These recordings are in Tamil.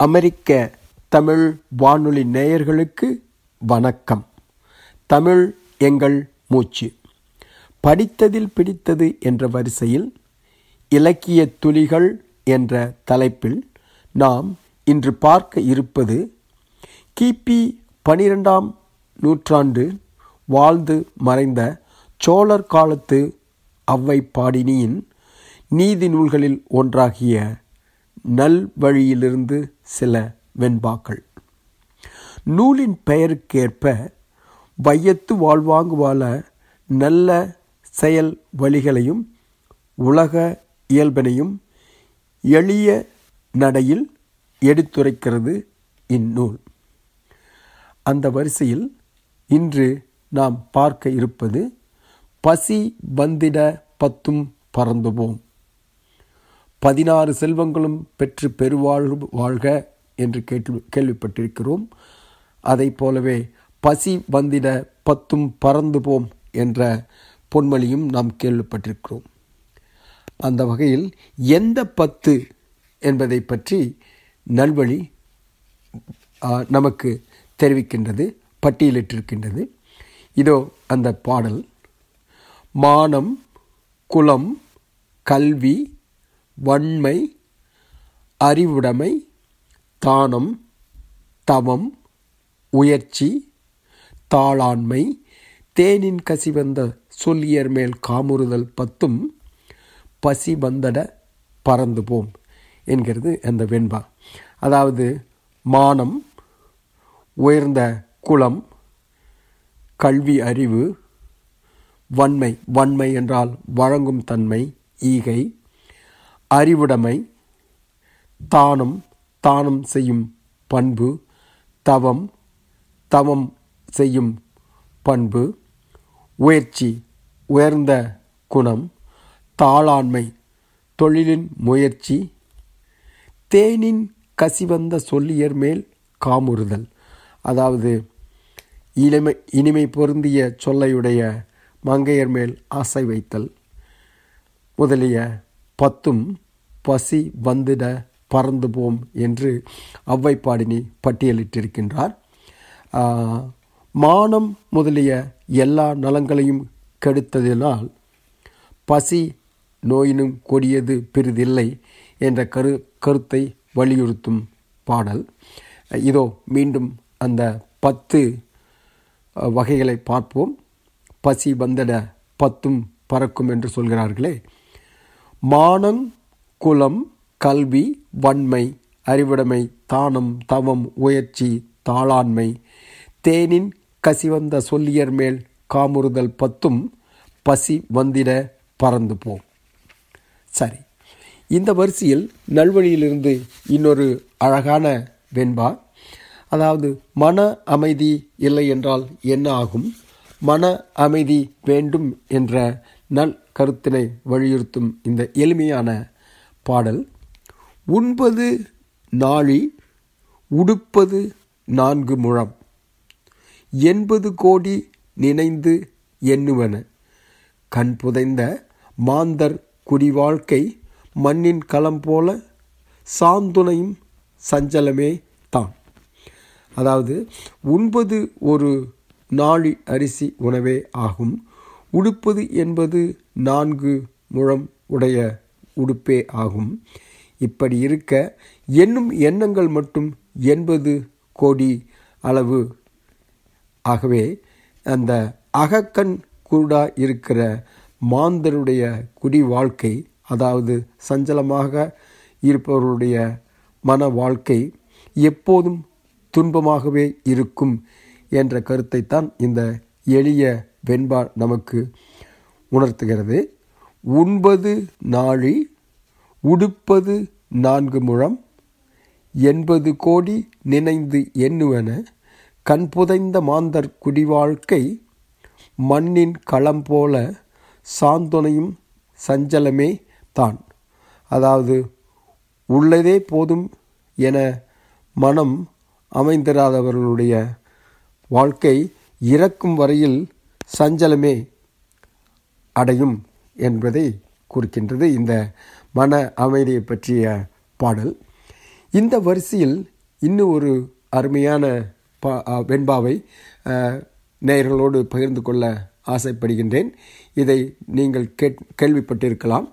அமெரிக்க தமிழ் வானொலி நேயர்களுக்கு வணக்கம். தமிழ் எங்கள் மூச்சு. படித்ததில் பிடித்தது என்ற வரிசையில் இலக்கிய துளிகள் என்ற தலைப்பில் நாம் இன்று பார்க்க இருப்பது கிபி பனிரெண்டாம் நூற்றாண்டு வாழ்ந்து மறைந்த சோழர் காலத்து அவ்வை பாடினியின் நீதி நூல்களில் ஒன்றாகிய நல்வழியிலிருந்து சில வெண்பாக்கள். நூலின் பெயருக்கேற்ப வையத்து வாழ்வாங்கு வாழ நல்ல செயல் வழிகளையும் உலக இயல்பினையும் எளிய நடையில் எடுத்துரைக்கிறது இந்நூல். அந்த வரிசையில் இன்று நாம் பார்க்க இருப்பது பசி வந்திட பத்தும் பறந்துவோம் பதினாறு செல்வங்களும் பெற்று பெருவாழ் வாழ்க என்று கேட்டு கேள்விப்பட்டிருக்கிறோம். அதை போலவே பசி வந்திட பத்தும் பறந்து போம் என்ற பொன்மொழியும் நாம் கேள்விப்பட்டிருக்கிறோம். அந்த வகையில் எந்த பத்து என்பதை பற்றி நல்வழி நமக்கு தெரிவிக்கின்றது பட்டியலிட்டிருக்கின்றது. இதோ அந்த பாடல். மானம் குலம் கல்வி வன்மை அறிவுடைமை தானம் தவம் உயர்ச்சி தாளாண்மை தேனின் கசிவந்த சொல்லியர் மேல் காமுறுதல் பத்தும் பசி வந்தட பறந்து போம் என்கிறது அந்த வெண்பா. அதாவது மானம் உயர்ந்த குலம் கல்வி அறிவு வன்மை வன்மை என்றால் வழங்கும் தன்மை ஈகை அறிவுடைமை தானம் தானம் செய்யும் பண்பு தவம் தவம் செய்யும் பண்பு உயர்ச்சி உயர்ந்த குணம் தாளாண்மை தொழிலின் முயற்சி தேனின் கசிவந்த சொல்லியர் மேல் காமுறுதல். அதாவது இளமை இனிமை பொருந்திய சொல்லையுடைய மங்கையர் மேல் ஆசை வைத்தல். முதலிய பத்தும் பசி வந்திட பறந்து போம் என்று அவ்வைப்பாடினி பட்டியலிட்டிருக்கின்றார். மானம் முதலிய எல்லா நலங்களையும் கெடுத்ததினால் பசி நோயினும் கொடியது பெரிதில்லை என்ற கரு கருத்தை வலியுறுத்தும் பாடல். இதோ மீண்டும் அந்த பத்து வகைகளை பார்ப்போம். பசி வந்திட பத்தும் பறக்கும் என்று சொல்கிறார்களே. மானம் குலம் கல்வி வன்மை அறிவுடைமை தானம் தவம் உயர்ச்சி தாளாண்மை தேனின் கசிவந்த சொல்லியர் மேல் காமுறுதல் பத்தும் பசி வந்திட பறந்து போம் சரி இந்த வரிசையில் நல்வழியிலிருந்து இன்னொரு அழகான வெண்பா. அதாவது மன அமைதி இல்லை என்றால் என்ன ஆகும்? மன அமைதி வேண்டும் என்ற நல் கருத்தினை வலியுறுத்தும் இந்த எளிமையான பாடல். உண்பது நாழி உடுப்பது நான்கு முழம். எண்பது கோடி நினைந்து எண்ணுவன. கண் புதைந்த மாந்தர் குடிவாழ்க்கை மண்ணின் களம் போல சாந்துணையும் சஞ்சலமே தான். அதாவது உண்பது ஒரு நாழி அரிசி உணவே ஆகும். உடுப்பது என்பது நான்கு முழம் உடைய உடுப்பே ஆகும். இப்படி இருக்க எண்ணும் எண்ணங்கள் மட்டும் எண்பது கோடி அளவு. ஆகவே அந்த அகக்கண் கூடா இருக்கிற மாந்தருடைய குடி வாழ்க்கை அதாவது சஞ்சலமாக இருப்பவருடைய மன வாழ்க்கை எப்போதும் துன்பமாகவே இருக்கும் என்ற கருத்தைத்தான் இந்த எளிய வெண்பா நமக்கு உணர்த்துகிறது. உண்பது நாழி உடுப்பது நான்கு முழம். எண்பது கோடி நினைந்து எண்ணுவன. கண் புதைந்த மாந்தர் குடிவாழ்க்கை. மண்ணின் களம் போல சாந்துணையும் சஞ்சலமே தான். அதாவது உள்ளதே போதும் என மனம் அமைந்திராதவர்களுடைய வாழ்க்கை இறக்கும் வரையில் சஞ்சலமே அடையும் என்பதை குறிக்கின்றது இந்த மன அமைதியை பற்றிய பாடல். இந்த வரிசையில் இன்னும் ஒரு அருமையான பா வெண்பாவை நேயர்களோடு பகிர்ந்து கொள்ள ஆசைப்படுகின்றேன். இதை நீங்கள் கேட் கேள்விப்பட்டிருக்கலாம்.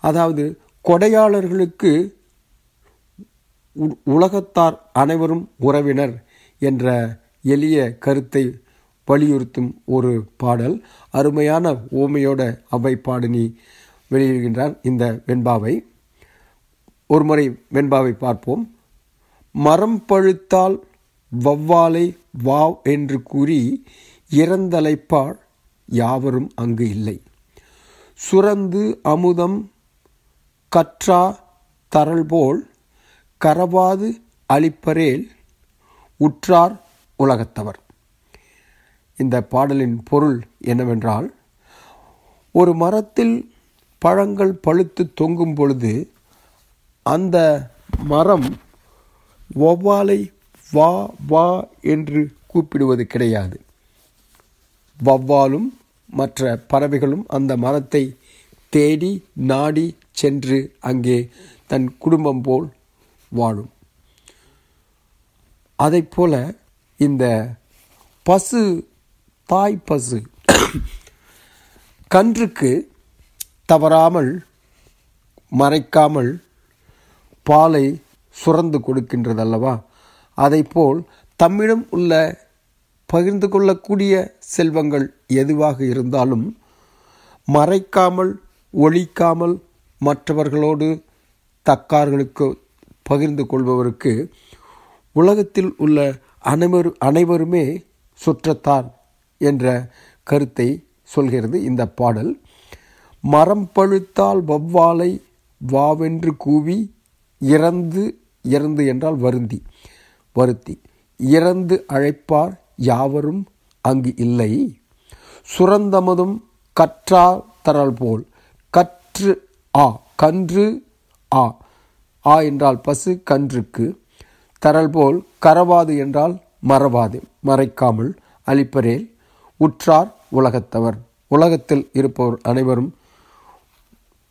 அதாவது கொடையாளர்களுக்கு உ- உலகத்தார் அனைவரும் உறவினர் என்ற எளிய கருத்தை வலியுறுத்தும் ஒரு பாடல். அருமையான ஓமையோட அவை பாடினி வெளியிடுகின்றார் இந்த வெண்பாவை. ஒருமுறை வெண்பாவை பார்ப்போம். மரம் பழுத்தால் வவ்வாலை வாவ் என்று கூறி இறந்தலைப்பாள் யாவரும் அங்கு இல்லை. சுரந்து அமுதம் கற்றா தரல்போல் கரவாது அளிப்பரேல் உற்றார் உலகத்தவர். இந்த பாடலின் பொருள் என்னவென்றால் ஒரு மரத்தில் பழங்கள் பழுத்து தொங்கும் பொழுது அந்த மரம் வௌவாலை வா வா என்று கூப்பிடுவது கிடையாது. வௌவாலும் மற்ற பறவைகளும் அந்த மரத்தை தேடி நாடி சென்று அங்கே தன் குடும்பம் போல் வாழும். அதைப் போல இந்த பசு தாய் பசு. கன்றுக்கு தவறாமல் மறைக்காமல் பாலை சுரந்து கொடுக்கின்றது அல்லவா அதைப்போல் தம்மிடம் உள்ள பகிர்ந்து கொள்ளக்கூடிய செல்வங்கள் எதுவாக இருந்தாலும் மறைக்காமல் ஒழிக்காமல் மற்றவர்களோடு தக்கார்களுக்கு பகிர்ந்து கொள்பவருக்கு உலகத்தில் உள்ள அனைவரு அனைவருமே சுற்றத்தார். என்ற கருத்தை சொல்கிறது இந்த பாடல். மரம் பழுத்தால் வவ்வாலை வாவென்று கூவி இறந்து இறந்து என்றால் வருந்தி வருத்தி. இறந்து அழைப்பார் யாவரும் அங்கு இல்லை. சுரந்தமதும் கற்றா தரல் போல் கற்று ஆ கன்று ஆ ஆ என்றால் பசு கன்றுக்கு. தரல் போல் கரவாது என்றால் மறவாது மறைக்காமல் அளிப்பரேல் உற்றார் உலகத்தவர். உலகத்தில் இருப்பவர் அனைவரும்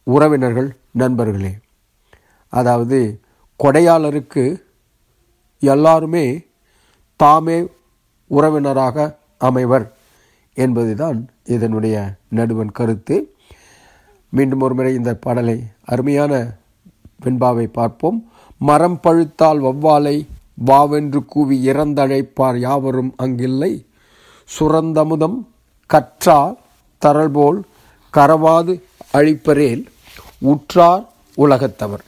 உறவினர்கள் நண்பர்களே. அதாவது கொடையாளருக்கு எல்லாருமே தாமே உறவினராக அமைவர் என்பதுதான் இதனுடைய நடுவன் கருத்து. மீண்டும் ஒருமுறை இந்த பாடலை அருமையான வெண்பாவை பார்ப்போம். மரம் பழுத்தால் வவ்வாலை வாவென்று கூவி இறந்தழைப்பார் யாவரும் அங்கில்லை. சுரந்தமுதம் கற்றார் தரல்போல் கரவாது அழிப்பரேல் உற்றார் உலகத்தவர்.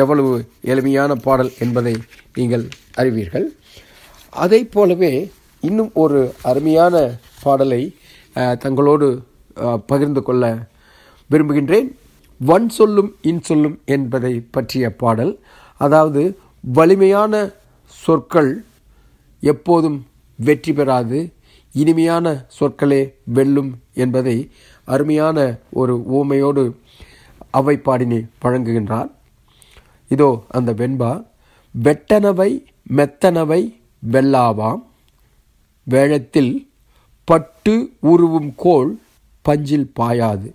எவ்வளவு எளிமையான பாடல் என்பதை நீங்கள் அறிவீர்கள். அதை போலவே இன்னும் ஒரு அருமையான பாடலை தங்களோடு பகிர்ந்து கொள்ள விரும்புகின்றேன். வன் சொல்லும் இன் சொல்லும் என்பதை பற்றிய பாடல். அதாவது வலிமையான சொற்கள் எப்போதும் வெற்றி பெறாது இனிமையான சொற்களே வெல்லும் என்பதை அருமையான ஒரு ஊமையோடு அவை பாடினை வழங்குகின்றார். இதோ அந்த வெண்பா வெட்டனவை மெத்தனவை வெல்லாவாம். வேழத்தில் பட்டு உருவும் கோள் பஞ்சில் பாயாது.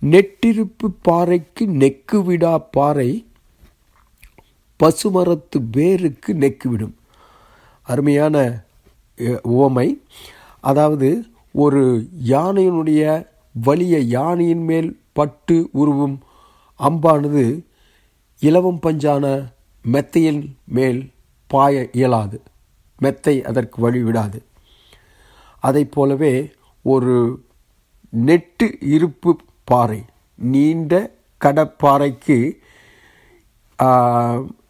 நெட்டிருப்பு பாறைக்கு நெக்கு விடா பாறை பசுமரத்து வேருக்கு நெக்கு விடும். அருமையான உவமை. அதாவது ஒரு யானையினுடைய வலிய யானையின் மேல் பட்டு உருவும் அம்பானது இலவம் பஞ்சான மெத்தையின் மேல் பாய இயலாது. மெத்தை அதற்கு வழி விடாது. போலவே ஒரு நெட்டு இருப்பு பாறை நீண்ட கடப்பாறைக்கு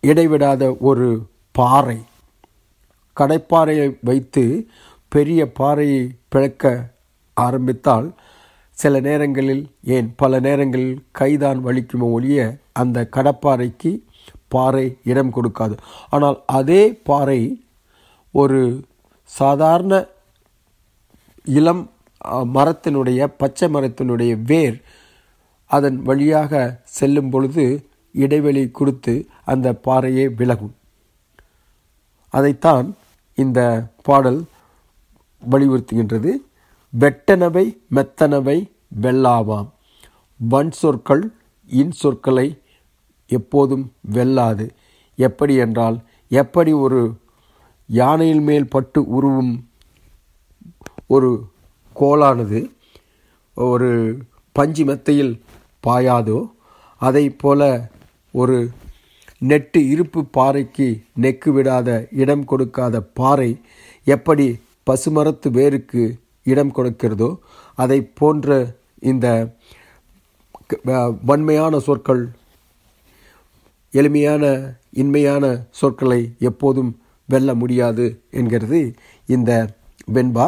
இடைவிடாத ஒரு பாறை. கடைப்பாறையை வைத்து பெரிய பாறையை பிளக்க ஆரம்பித்தால் சில நேரங்களில் ஏன் பல நேரங்களில் கைதான் வலிக்குமோ ஒழிய அந்த கடப்பாறைக்கு பாறை இடம் கொடுக்காது. ஆனால் அதே பாறை ஒரு சாதாரண இளம் மரத்தினுடைய பச்சை மரத்தினுடைய வேர் அதன் வழியாக செல்லும் பொழுது இடைவெளி கொடுத்து அந்த பாறையே விலகும். அதைத்தான் இந்த பாடல் வலியுறுத்துகின்றது. வெட்டனவை மெத்தனவை வெல்லாவாம். வன் சொற்கள் இன் சொற்களை எப்போதும் வெல்லாது. எப்படி என்றால் எப்படி ஒரு யானையின் மேல் பட்டு உருவும் ஒரு கோலானது ஒரு பஞ்சு மெத்தையில் பாயாதோ அதை போல ஒரு நெட்டு இருப்பு பாறைக்கு நெக்கு விடாத இடம் கொடுக்காத பாறை எப்படி பசுமரத்து வேருக்கு இடம் கொடுக்கிறதோ அதை போன்ற இந்த வன்மையான சொற்கள் எளிமையான இன்மையான சொற்களை எப்போதும் வெல்ல முடியாது என்கிறது இந்த வெண்பா.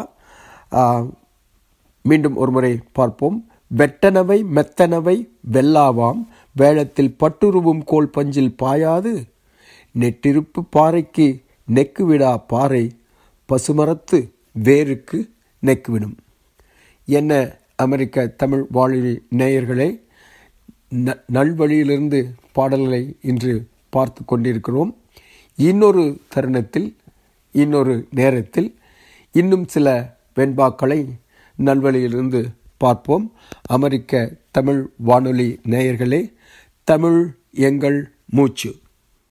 மீண்டும் ஒருமுறை பார்ப்போம். வெட்டனவை மெத்தனவை வெல்லாவாம் வேளத்தில் பட்டுருவும் கோல் பஞ்சில் பாயாது. நெட்டிருப்பு பாறைக்கு நெக்கு விடா பாறை பசுமரத்து வேருக்கு நெக்குவிடும். என்ன அமெரிக்க தமிழ் வாழி நேயர்களே நல்வழியிலிருந்து பாடல்களை இன்று பார்த்து கொண்டிருக்கிறோம். இன்னொரு தருணத்தில் இன்னொரு நேரத்தில் இன்னும் சில வெண்பாக்களை நல்வழியிலிருந்து பார்ப்போம். அமெரிக்க தமிழ் வானொலி நேயர்களே தமிழ் எங்கள் மூச்சு.